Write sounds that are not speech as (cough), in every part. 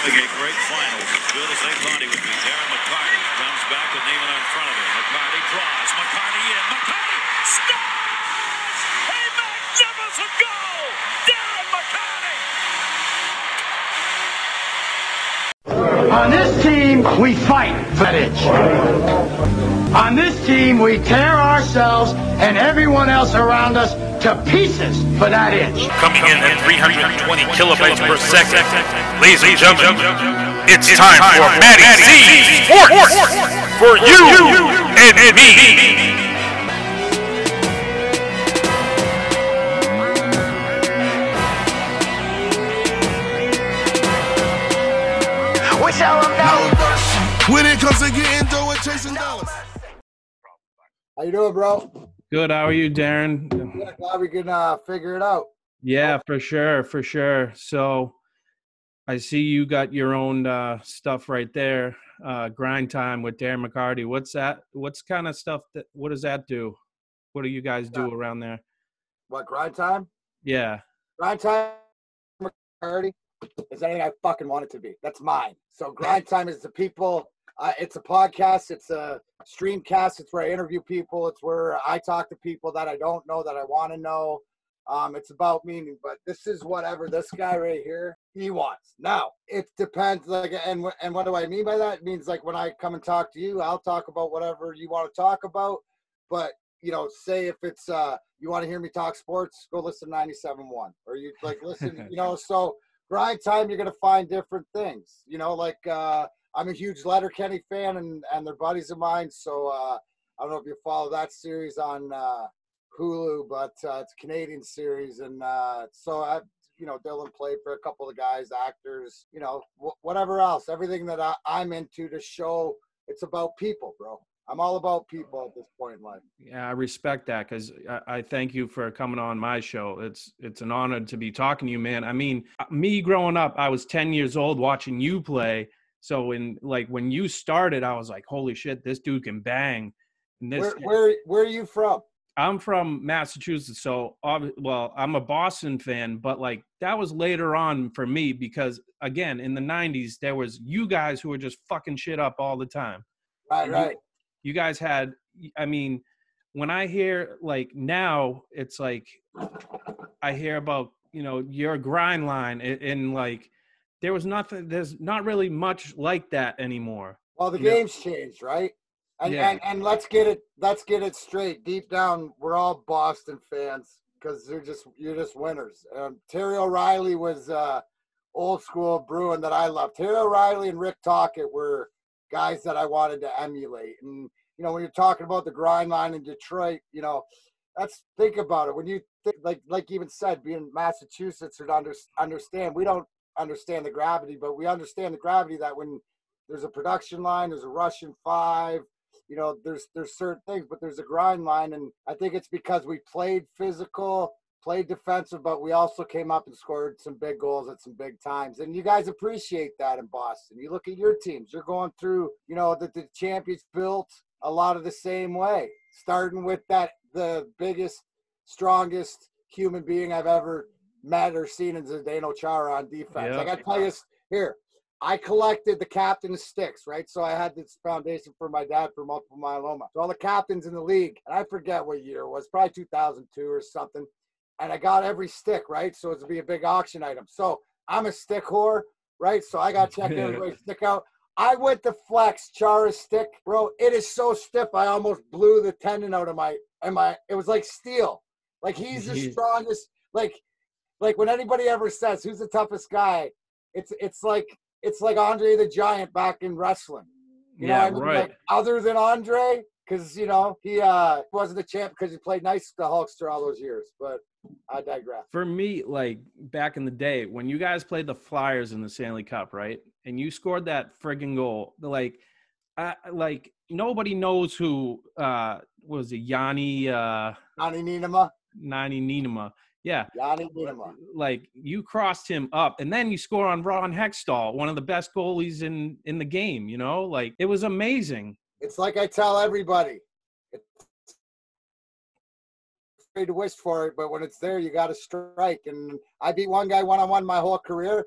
navigate great finals as good as they thought he would be. Darren McCarty comes back with Niinimaa in front of him. McCarty draws. McCarty in. McCarty scores! A magnificent goal! Darren McCarty! On this team, we fight for. On this team, we tear ourselves and everyone else around us to pieces for that itch. coming in at 320 kilobytes per second. Ladies and gentlemen, it's time for Matty C Sports for you and me. We tell them no. When it comes to getting dough and chasing dollars. How you doing, bro? Good. How are you, Darren? Yeah, glad we can uh, figure it out. Yeah, for sure, for sure. So, I see you got your own uh, stuff right there. Uh, grind time with Darren McCarty. What's that? What's kind of stuff that? What does that do? What do you guys do around there? What grind time? Yeah. Grind time, McCarty, is anything I fucking want it to be. That's mine. So grind time is the people. Uh, it's a podcast. It's a streamcast. It's where I interview people. It's where I talk to people that I don't know that I want to know. Um, it's about meaning, but this is whatever this guy right here he wants. Now it depends. Like, and and what do I mean by that? It means like when I come and talk to you, I'll talk about whatever you want to talk about. But you know, say if it's uh you want to hear me talk sports, go listen to 97.1 or you like listen, you (laughs) know, so grind time you're gonna find different things. You know, like uh I'm a huge Letterkenny fan and and they're buddies of mine. So uh I don't know if you follow that series on uh Hulu, but uh, it's a Canadian series, and uh, so I, you know, Dylan played for a couple of guys, actors, you know, wh- whatever else, everything that I, I'm into to show it's about people, bro. I'm all about people at this point in life. Yeah, I respect that because I, I thank you for coming on my show. It's it's an honor to be talking to you, man. I mean, uh, me growing up, I was 10 years old watching you play. So in like when you started, I was like, holy shit, this dude can bang. And this Where, where, where are you from? I'm from Massachusetts, so well, I'm a Boston fan, but like that was later on for me because again, in the '90s, there was you guys who were just fucking shit up all the time. Right, You- right. You guys had, I mean, when I hear like now, it's like I hear about you know your grind line and, and like there was nothing, there's not really much like that anymore. Well, the game's changed, right? And, Yeah. and and let's get it let's get it straight. Deep down, we're all Boston fans because you're just you're just winners. Um, Terry O'Reilly was uh, old school Bruin that I loved. Terry O'Reilly and Rick Tocchet were guys that I wanted to emulate. And you know, when you're talking about the grind line in Detroit, you know, that's think about it. When you think like like even said, being in Massachusetts or under, understand, we don't understand the gravity, but we understand the gravity that when there's a production line, there's a Russian five, you know, there's there's certain things, but there's a grind line, and I think it's because we played physical, played defensive, but we also came up and scored some big goals at some big times, and you guys appreciate that in Boston. You look at your teams; you're going through, you know, that the champions built a lot of the same way, starting with that the biggest, strongest human being I've ever or seen in Zdeno Chara on defense. Yeah. Like I tell you here, I collected the captain's sticks, right? So I had this foundation for my dad for multiple myeloma. So all the captains in the league, and I forget what year it was, probably 2002 or something. And I got every stick, right? So it's to be a big auction item. So I'm a stick whore, right? So I got to (laughs) check everybody's stick out. I went to flex Chara's stick, bro. It is so stiff. I almost blew the tendon out of my and my. It was like steel. Like he's the strongest. Like, like when anybody ever says who's the toughest guy, it's it's like it's like Andre the Giant back in wrestling. You know, yeah, what I mean? right. Like, other than Andre, because you know he uh wasn't the champ because he played nice to the Hulkster all those years. But I digress. for me, like back in the day when you guys played the Flyers in the Stanley Cup, right? And you scored that friggin' goal, like, I like nobody knows who uh was it Yanni uh Yanni Nienema, Nani Ninema. Yeah, Yanni like you crossed him up, and then you score on Ron Hextall, one of the best goalies in in the game. You know, like it was amazing. It's like I tell everybody. It's afraid to wish for it, but when it's there, you got to strike. And I beat one guy one on one my whole career.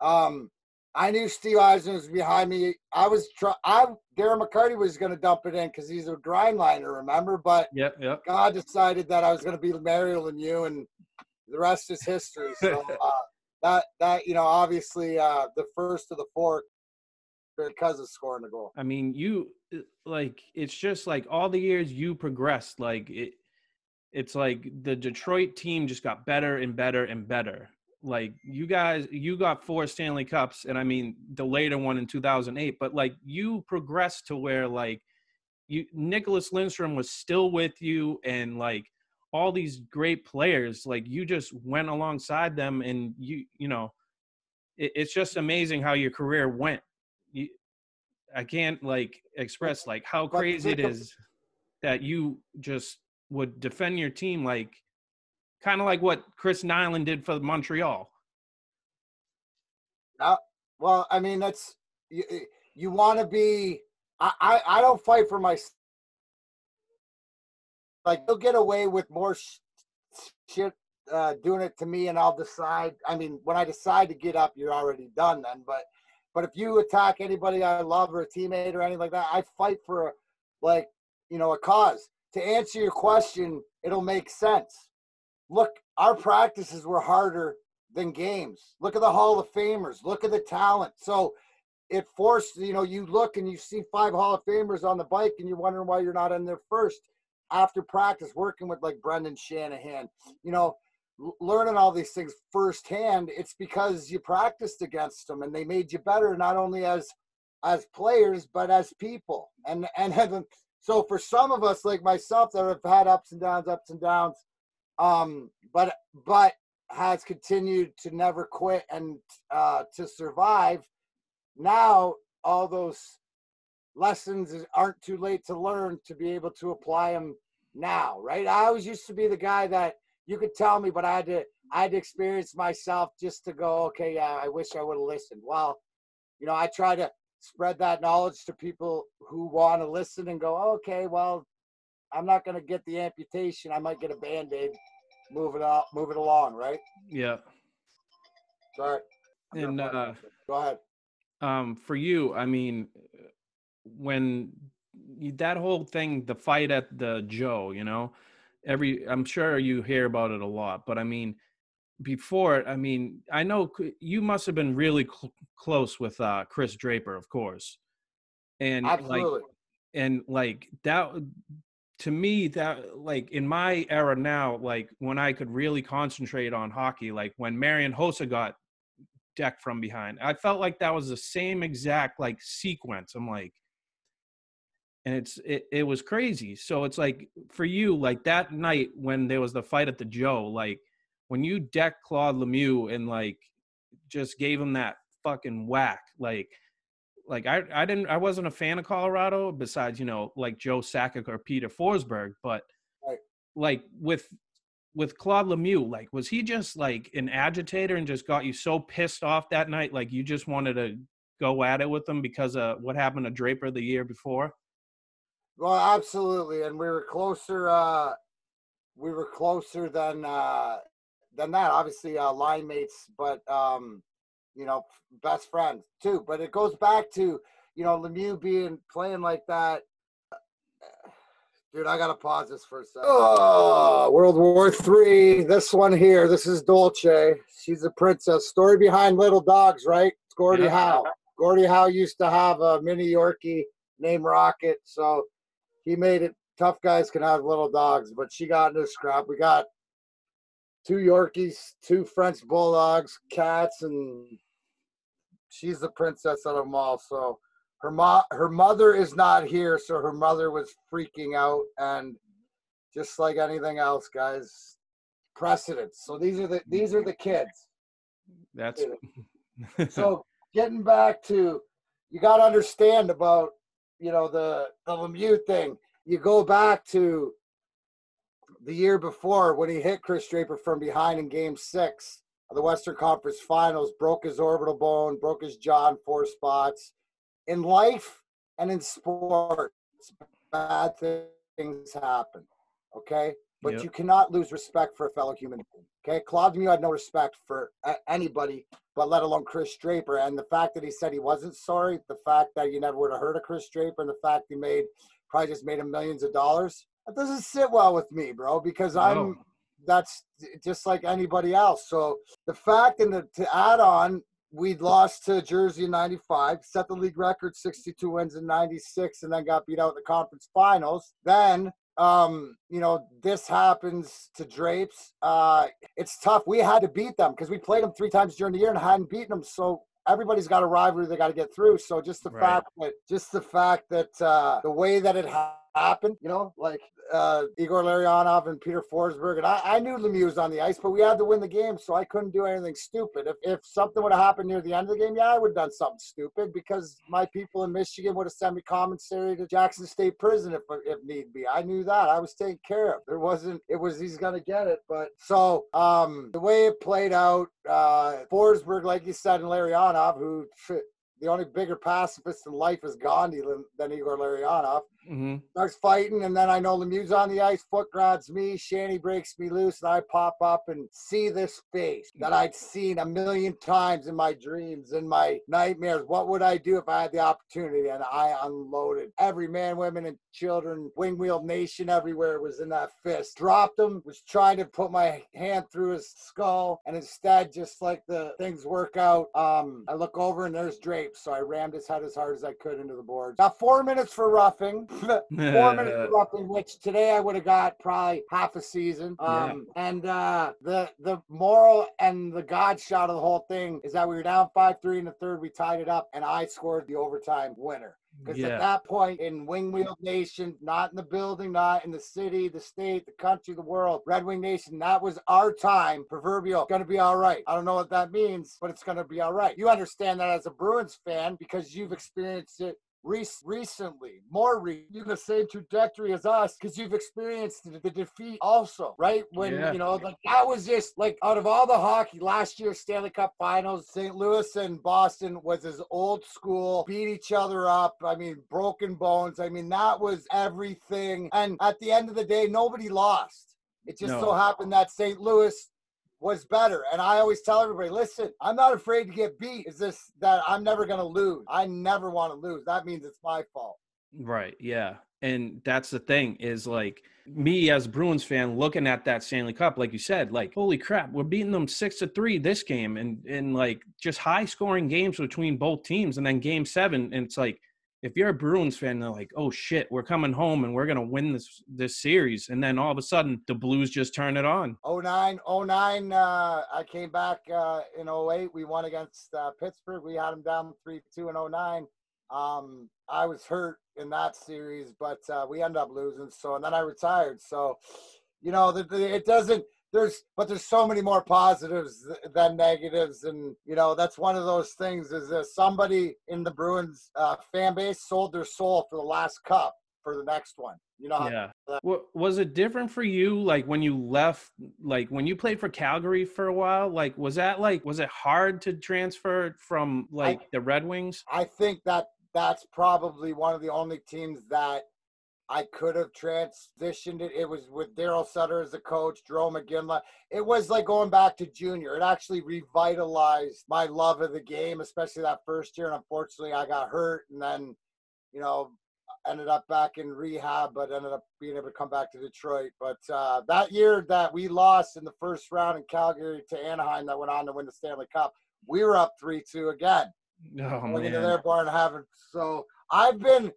Um, I knew Steve Eisen was behind me. I was try. I Darren McCarty was going to dump it in because he's a grind liner, remember? But Yep, yep. God decided that I was going to be Mario and you, and the rest is history. So (laughs) uh, that that you know, obviously, uh, the first of the four because of scoring the goal. I mean, you uh, like it's just like all the years you progressed. Like it, it's like the Detroit team just got better and better and better. Like you guys, you got four Stanley Cups, and I mean the later one in 2008. But like you progressed to where like you Nicklas Lidstrom was still with you, and like all these great players, like you just went alongside them, and you you know, it, it's just amazing how your career went. You, I can't like express like how crazy it is that you just would defend your team like kind of like what Chris Nilan did for Montreal. Well, I mean, that's you. You want to be. I, I I don't fight for my. Like you'll get away with more sh- shit uh, doing it to me, and I'll decide. I mean, when I decide to get up, you're already done then. But but if you attack anybody I love or a teammate or anything like that, I fight for like you know a cause. To answer your question, it'll make sense. Look, our practices were harder than games. Look at the Hall of Famers. Look at the talent. So it forced, you know, you look and you see five Hall of Famers on the bike and you're wondering why you're not in there first after practice, working with like Brendan Shanahan, you know, learning all these things firsthand. It's because you practiced against them and they made you better, not only as as players, but as people. And and (laughs) so for some of us like myself that have had ups and downs, ups and downs, um, but but has continued to never quit and uh, to survive. Now all those lessons aren't too late to learn to be able to apply them now, right? I always used to be the guy that you could tell me, but I had to I had to experience myself just to go, okay, yeah, I wish I would have listened. Well, you know, I try to spread that knowledge to people who want to listen and go, okay, well, I'm not going to get the amputation. I might get a band aid. Move it up, move it along, right? Yeah. Sorry. I'm And uh Go ahead. um for you, I mean when you, that whole thing the fight at the Joe, you know, every I'm sure you hear about it a lot, but I mean before, I mean, I know you must have been really cl- close with uh Chris Draper, of course. And like Absolutely. and like that to me that like in my era now like when i could really concentrate on hockey like when marian hossa got decked from behind i felt like that was the same exact like sequence. I'm like and it's it, it was crazy. So it's like for you like that night when there was the fight at the joe like when you decked claude lemieux and like just gave him that fucking whack like like I I didn't I wasn't a fan of Colorado besides you know like Joe Sakic or Peter Forsberg, but Right. like with with Claude Lemieux, like was he just like an agitator and just got you so pissed off that night, like you just wanted to go at it with him because of what happened to Draper the year before? Well, absolutely, and we were closer. Uh, we were closer than uh, than that. Obviously, uh, line mates, but um, you know, best friends too. But it goes back to you know Lemieux being playing like that. Dude, I gotta pause this for a second. Oh, World War Three. This one here. This is Dolce. She's a princess. Story behind Little Dogs, right? It's Gordie Yeah. Howe. Gordie Howe used to have a mini Yorkie named Rocket, so he made it. Tough guys can have little dogs, but she got into scrap. We got two Yorkies, two French bulldogs, cats, and she's the princess of them all. So her mo- her mother is not here, so her mother was freaking out, and just like anything else, guys, precedents. So these are the these are the kids. That's (laughs) So getting back to, you got to understand about, you know, the the Lemieux thing. You go back to the year before when he hit Chris Draper from behind in Game Six of the Western Conference Finals, broke his orbital bone, broke his jaw in four spots. In life and in sports, bad things happen. Okay, but Yep. you cannot lose respect for a fellow human being. Okay, Claude Lemieux had no respect for anybody, but let alone Chris Draper. And the fact that he said he wasn't sorry, the fact that you never would have heard of Chris Draper, and the fact he made probably just made him millions of dollars, that doesn't sit well with me, bro. Because I'm No. that's just like anybody else. So the fact and the, to add on, we lost to Jersey in '95, set the league record 62 wins in '96, and then got beat out in the conference finals. Then um you know this happens to drapes uh it's tough we had to beat them because we played them three times during the year and hadn't beaten them so everybody's got a rivalry they got to get through so just the Right. fact that just the fact that uh the way that it ha- happened you know like uh igor larionov and peter forsberg and i, I knew lemieux was on the ice but we had to win the game so i couldn't do anything stupid. If, if something would have happened near the end of the game yeah i would have done something stupid because my people in michigan would have sent me commissary to jackson state prison if, if need be. I knew that. I was taken care of. There wasn't it was he's gonna get it but so um the way it played out uh forsberg like you said and larionov who the only bigger pacifist in life is Gandhi than, than Igor Larionov. Hmm Starts fighting, and then I know Lemieux's on the ice, foot grabs me, Shanny breaks me loose, and I pop up and see this face that I'd seen a million times in my dreams, in my nightmares. What would I do if I had the opportunity? And I unloaded. Every man, women, and children, wing wheel nation everywhere was in that fist. Dropped him, was trying to put my hand through his skull, and instead, just like the things work out, um, I look over and there's Drapes. So I rammed his head as hard as I could into the boards. Got four minutes for roughing. Four minutes for roughing, which today I would have got probably half a season. Um, and uh, the the moral and the god shot of the whole thing is that we were down five three in the third. We tied it up, and I scored the overtime winner. Because Yeah. at that point in Wing Wheel Nation, not in the building, not in the city, the state, the country, the world, Red Wing Nation, that was our time. Proverbial, gonna be all right. I don't know what that means, but it's gonna be all right. You understand that as a Bruins fan because you've experienced it rec- recently, more re- you the same trajectory as us because you've experienced the, the defeat also, right? When Yeah. you know, like that was just like out of all the hockey last year, Stanley Cup Finals, St. Louis and Boston was as old school, beat each other up. I mean, broken bones. I mean, that was everything. And at the end of the day, nobody lost. It just No. so happened that St. Louis was better. And I always tell everybody, listen, I'm not afraid to get beat. Is this that I'm never going to lose? I never want to lose. That means it's my fault. Right. Yeah. And that's the thing is like me as Bruins fan looking at that Stanley Cup, like you said, like, holy crap, we're beating them six to three this game and, and like just high scoring games between both teams. And then game seven, and it's like, if you're a Bruins fan, they're like, oh shit, we're coming home and we're to win this, this series. And then all of a sudden the Blues just turn it on. 09, 09, uh, I came back uh, in 08. We won against uh, Pittsburgh. We had them down 3 2 in 09. Um, I was hurt in that series, but uh, we ended up losing. So, and then I retired. So, you know, the, the, it doesn't, there's, but there's so many more positives than negatives. And, you know, that's one of those things is that somebody in the Bruins uh, fan base sold their soul for the last cup for the next one. You know, how Yeah. Wa- Was it different for you, like when you left, like when you played for Calgary for a while? Like, was that like, was it hard to transfer from like the Red Wings? I think that that's probably one of the only teams that I could have transitioned it. It was with Darryl Sutter as the coach, Jarome Iginla. It was like going back to junior. It actually revitalized my love of the game, especially that first year. And unfortunately, I got hurt and then, you know, ended up back in rehab, but ended up being able to come back to Detroit. But uh, that year that we lost in the first round in Calgary to Anaheim, that went on to win the Stanley Cup, we were up 3 2 again Oh going into man, their barn having so I've been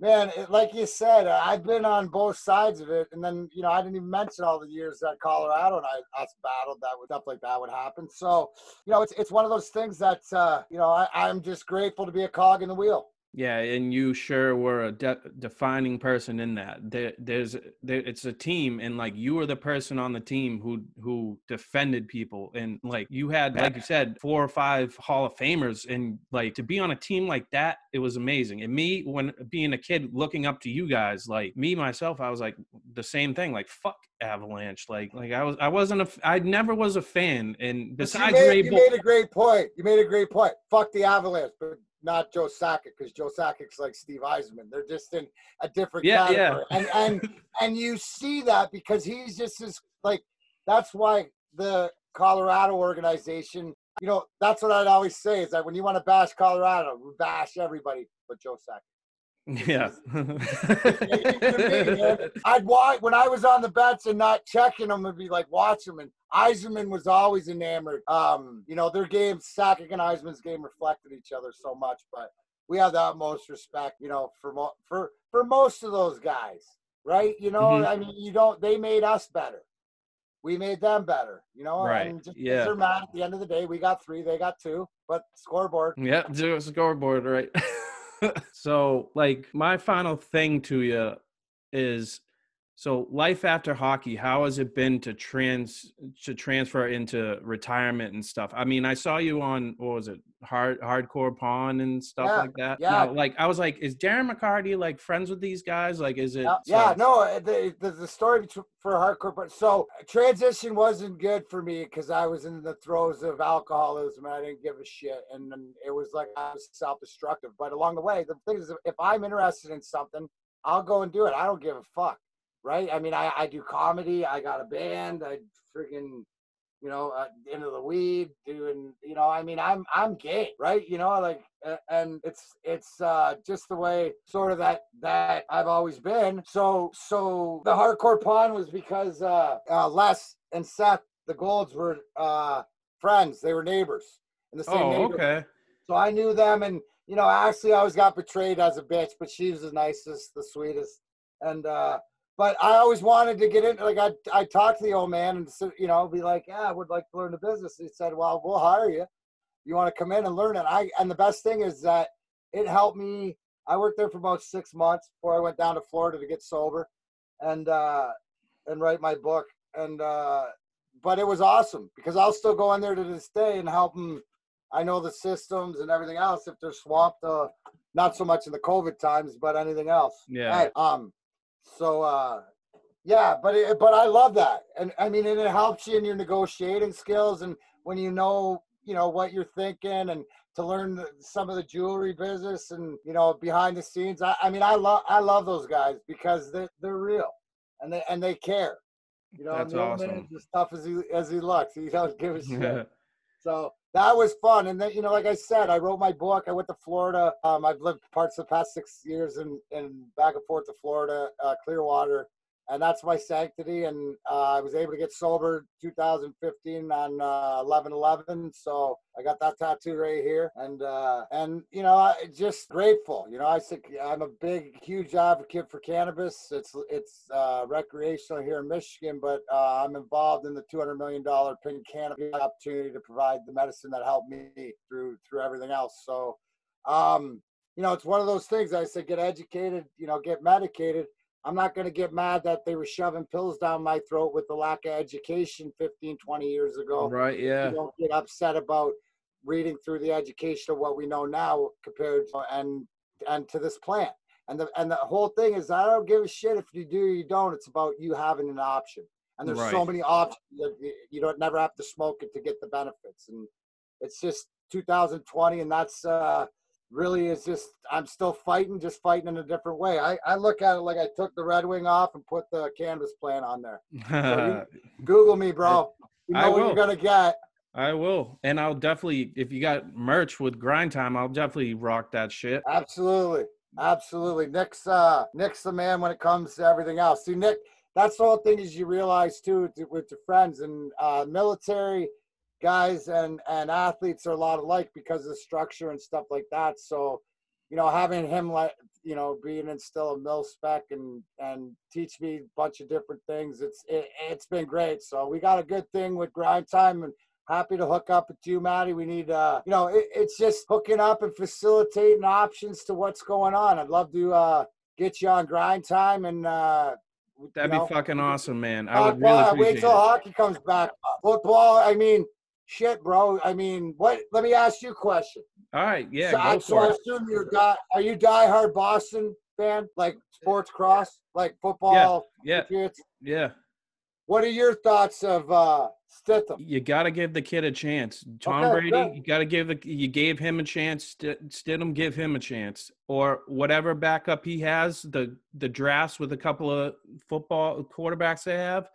man it, like you said I've been on both sides of it and then you know I didn't even mention all the years that Colorado and I us battled that stuff like that would happen. So you know it's it's one of those things that uh you know I, I'm just grateful to be a cog in the wheel yeah, and you sure were a de- defining person in that. There, there's, there, it's a team, and like you were the person on the team who who defended people, and like you had, like you said, four or five Hall of Famers, and like to be on a team like that, it was amazing. And me, when being a kid, looking up to you guys, like me myself, I was like the same thing, like fuck Avalanche, like like I was, I wasn't a, I never was a fan, and besides you, made, you made a great point you made a great point fuck the Avalanche but not Joe Sakic because Joe Sakic's like Steve Yzerman they're just in a different Yeah, yeah. category and and (laughs) and you see that because he's just as like that's why the Colorado organization, you know, that's what I'd always say is that when you want to bash Colorado, bash everybody but Joe Sack. Yeah. (laughs) I'd watch when I was on the bets and not checking them and be like watch them. And Yzerman was always enamored. Um, you know, their game, Sakic and Yzerman's game reflected each other so much, but we have the utmost respect, you know, for mo- for for most of those guys, right? You know, Mhm. I mean, you don't. They made us better. We made them better, you know. Right, And just 'cause yeah. They're mad at the end of the day. We got three, they got two, but scoreboard. Yeah, zero scoreboard, right? (laughs) so, like, my final thing to you is so life after hockey. How has it been to trans to transfer into retirement and stuff? I mean, I saw you on what was it, hard hardcore pawn and stuff Yeah, like that. yeah. Now, like, I was like, is Darren McCarty like friends with these guys? Like, is it? Yeah, yeah, no, uh, the, the the story for hardcore, but so transition wasn't good for me because I was in the throes of alcoholism and I didn't give a shit, and then it was like I was self-destructive. But along the way, the thing is, if I'm interested in something, I'll go and do it. I don't give a fuck, right? I mean, I I do comedy. I got a band. I freaking you know, uh, into the weed, doing, you know, I mean, I'm, I'm gay, right? You know, like, and it's, it's, uh, just the way sort of that, that I've always been. So, so the hardcore pawn was because, uh, uh, Les and Seth, the Golds were, uh, friends. They were neighbors in the same Oh, neighborhood. okay. So I knew them, and you know, Ashley always got betrayed as a bitch, but she was the nicest, the sweetest, and uh, but I always wanted to get in. Like I, I talked to the old man, and you know, be like, yeah, I would like to learn the business. He said, well, we'll hire you. You want to come in and learn it? I and the best thing is that it helped me. I worked there for about six months before I went down to Florida to get sober, and uh, and write my book. And uh, but it was awesome because I'll still go in there to this day and help them I know the systems and everything else. If they're swamped, uh, not so much in the COVID times, but anything else. Yeah. Hey, um. So uh, yeah, but it, but I love that, and I mean, and it helps you in your negotiating skills, and when you know, you know what you're thinking, and to learn the, some of the jewelry business, and you know, behind the scenes. I, I mean, I love I love those guys because they're they're real, and they and they care. You know, That's the old awesome. as tough as he as he looks. He don't give a (laughs) shit. So that was fun. And then, you know, like I said, I wrote my book. I went to Florida. Um, I've lived parts of the past six years in, in back and forth to Florida, uh, Clearwater. And that's my sanctity. And uh, I was able to get sober 2015 on uh, 11 11. So I got that tattoo right here. And, uh, and you know, I just grateful. You know, I I'm a big, huge advocate for cannabis. It's, it's uh, recreational here in Michigan, but uh, I'm involved in the $200 million pink cannabis opportunity to provide the medicine that helped me through through everything else. So, um, you know, it's one of those things. I said, get educated. You know, get medicated. I'm not going to get mad that they were shoving pills down my throat with the lack of education 15, 20 years ago. Right. Yeah. You don't get upset about reading through the education of what we know now compared to, and and to this plant. And the and the whole thing is I don't give a shit if you do or you don't. It's about you having an option. And there's so many options. you don't never have to smoke it to get the benefits. And it's just 2020, and that's uh, really is just I'm still fighting, just fighting in a different way. I, I look at it like I took the Red Wing off and put the canvas plan on there. (laughs) Google me, bro. You know I what will. you're gonna get. I will, and I'll definitely. If you got merch with Grind Time, I'll definitely rock that shit. Absolutely. Absolutely. Nick's uh Nick's the man when it comes to everything else. See, Nick, that's the whole thing is you realize too with your friends and uh military guys and and athletes are a lot alike because of the structure and stuff like that. So, you know, having him like you know, being in still a mill spec and and teach me a bunch of different things. It's it, it's been great. So we got a good thing with grind time and happy to hook up with you, Maddie. We need, uh, you know, it, it's just hooking up and facilitating options to what's going on. I'd love to uh, get you on grind time and. Uh, That'd know, be fucking awesome, man. I would really appreciate Wait till it. hockey comes back. Football. I mean, shit, bro. I mean, what? Let me ask you a question. All right, yeah, so, I, so I assume you're die. Are you diehard Boston fan, like sports cross, like football? Yeah, Patriots? yeah. What are your thoughts of uh, Stidham? You got to give the kid a chance. Tom Okay, Brady, good. you got to give the you gave him a chance. St- Stidham, give him a chance, or whatever backup he has. The the drafts with a couple of football quarterbacks they have,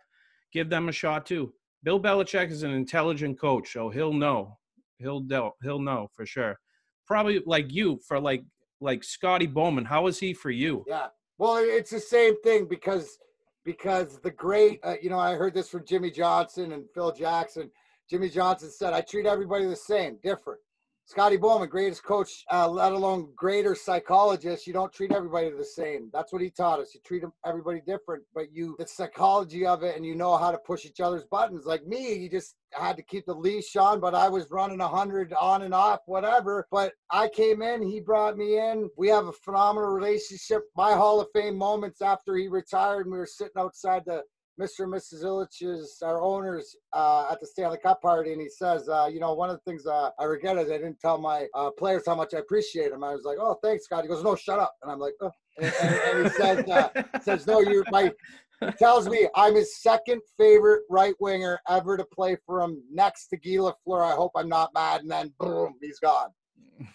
give them a shot too. Bill Belichick is an intelligent coach, so he'll know. He'll del- he'll know for sure. Probably like you for like like Scotty Bowman. How is he for you? Yeah. Well, it's the same thing because because the great, uh, you know, I heard this from Jimmy Johnson and Phil Jackson. Jimmy Johnson said, "I treat everybody the same, different." Scotty Bowman, greatest coach, uh, let alone greater psychologist. You don't treat everybody the same. That's what he taught us. You treat everybody different, but you the psychology of it, and you know how to push each other's buttons. Like me, you just had to keep the leash on, but I was running a hundred on and off, whatever. But I came in, he brought me in. We have a phenomenal relationship. My Hall of Fame moments after he retired, and we were sitting outside the Mr. and Mrs. Ilitch's, our owners, uh, at the Stanley Cup party, and he says, uh, you know, one of the things uh, I regret is I didn't tell my uh, players how much I appreciate them. I was like, oh, thanks, Scott. He goes, no, shut up. And I'm like, oh. And, and, and he says, uh, says, no, you're my. He tells me I'm his second favorite right winger ever to play for him, next to Guy Lafleur. I hope I'm not mad. And then boom, he's gone.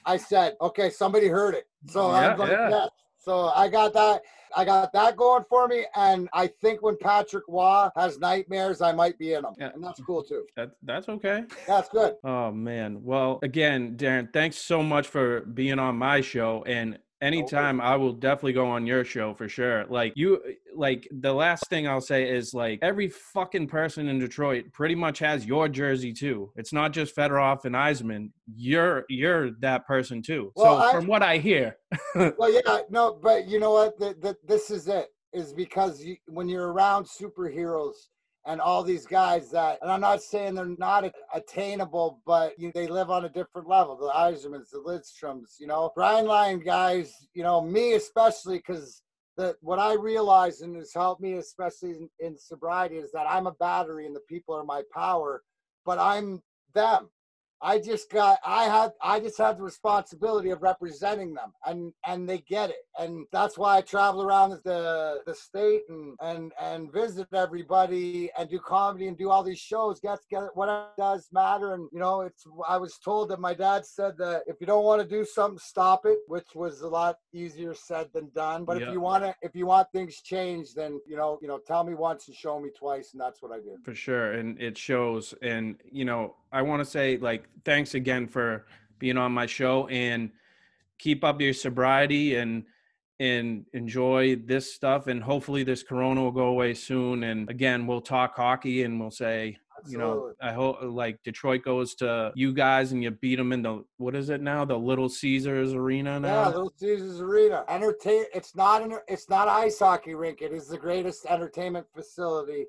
I said, okay, somebody heard it. So Yeah, I'm going yeah. yes. So I got that. I got that going for me, and I think when Patrick Roy has nightmares, I might be in them, Yeah. and that's cool too. That that's okay. That's good. Oh man. Well, again, Darren, thanks so much for being on my show and anytime I will definitely go on your show for sure. Like you like the last thing I'll say is like every fucking person in Detroit pretty much has your jersey too. It's not just Fedorov and Yzerman. You're you're that person too. Well, so I- from what I hear, (laughs) Well, yeah, no, but you know what? The, the, this is it. Is because you, when you're around superheroes and all these guys that, and I'm not saying they're not attainable, but you, they live on a different level. The Yzermans, the Lidstroms, you know, Grind Line guys, you know, me especially, because the what I realized and has helped me, especially in, in sobriety, is that I'm a battery and the people are my power, but I'm them. I just got I had I just had the responsibility of representing them and and they get it. And that's why I travel around the the state and and and visit everybody and do comedy and do all these shows, get together, whatever does matter. And you know, it's I was told that my dad said that if you don't want to do something, stop it, which was a lot easier said than done. But Yeah. if you want to if you want things changed, then you know, you know, tell me once and show me twice, and that's what I did. for sure and it shows and you know i want to say like thanks again for being on my show and keep up your sobriety and and enjoy this stuff and hopefully this corona will go away soon and again we'll talk hockey and we'll say you know i hope like detroit goes to you guys and you beat them in the what is it now the little caesars arena Yeah, now Little Caesars Arena. Entertain. It's not an. It's not ice hockey rink. It is the greatest entertainment facility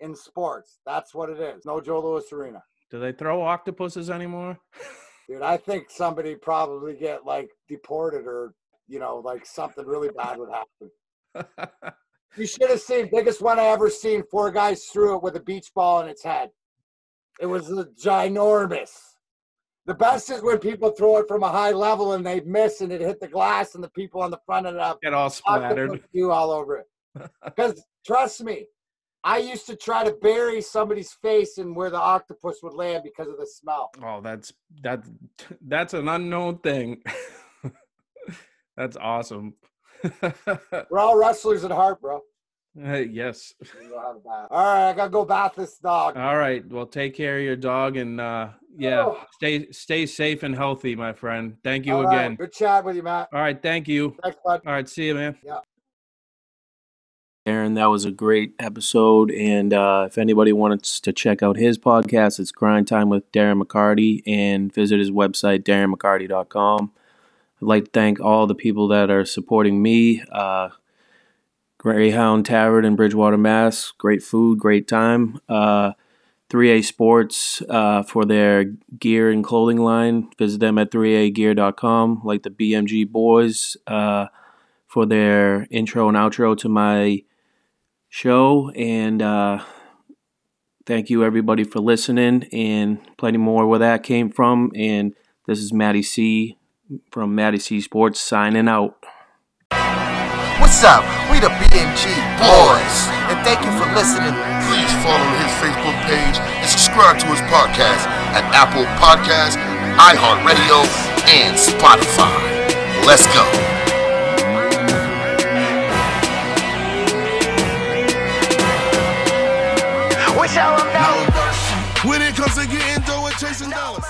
in sports. That's what it is. No Joe Louis Arena, do they throw octopuses anymore (laughs) dude. I think somebody probably get like deported or you know like something really bad would happen. (laughs) You should have seen biggest one I ever seen. Four guys threw it with a beach ball in its head. It was a ginormous. The best is when people throw it from a high level and they miss and it hit the glass and the people on the front of it get all splattered you all over it. (laughs) Because trust me, I used to try to bury somebody's face in where the octopus would land because of the smell. Oh, that's that that's an unknown thing. (laughs) that's awesome. (laughs) We're all wrestlers at heart, bro. Hey, yes. You go have a bath. All right, I gotta go bath this dog. All right. Well, take care of your dog and uh yeah, Oh. stay stay safe and healthy, my friend. Thank you All right, again. Good chat with you, Matt. All right, thank you. Thanks, bud. All right, see you, man. Aaron, that was a great episode. And uh, if anybody wants to check out his podcast, it's Grind Time with Darren McCarty and visit his website, darrenmccarty.com. I'd like to thank all the people that are supporting me. Uh, Greyhound Tavern in Bridgewater, Mass. Great food, great time. Uh, 3A Sports uh, for their gear and clothing line. Visit them at 3agear.com. Like the BMG Boys uh, for their intro and outro to my show. And uh, thank you, everybody, for listening. And plenty more where that came from. And this is Maddie C from Maddie C Sports signing out. What's up? We the BMG Boys, and thank you for listening. Please follow his Facebook page and subscribe to his podcast at Apple Podcasts, iHeartRadio, and Spotify. Let's go. Tell them. No mercy. When it comes to getting dough and chasing dollars.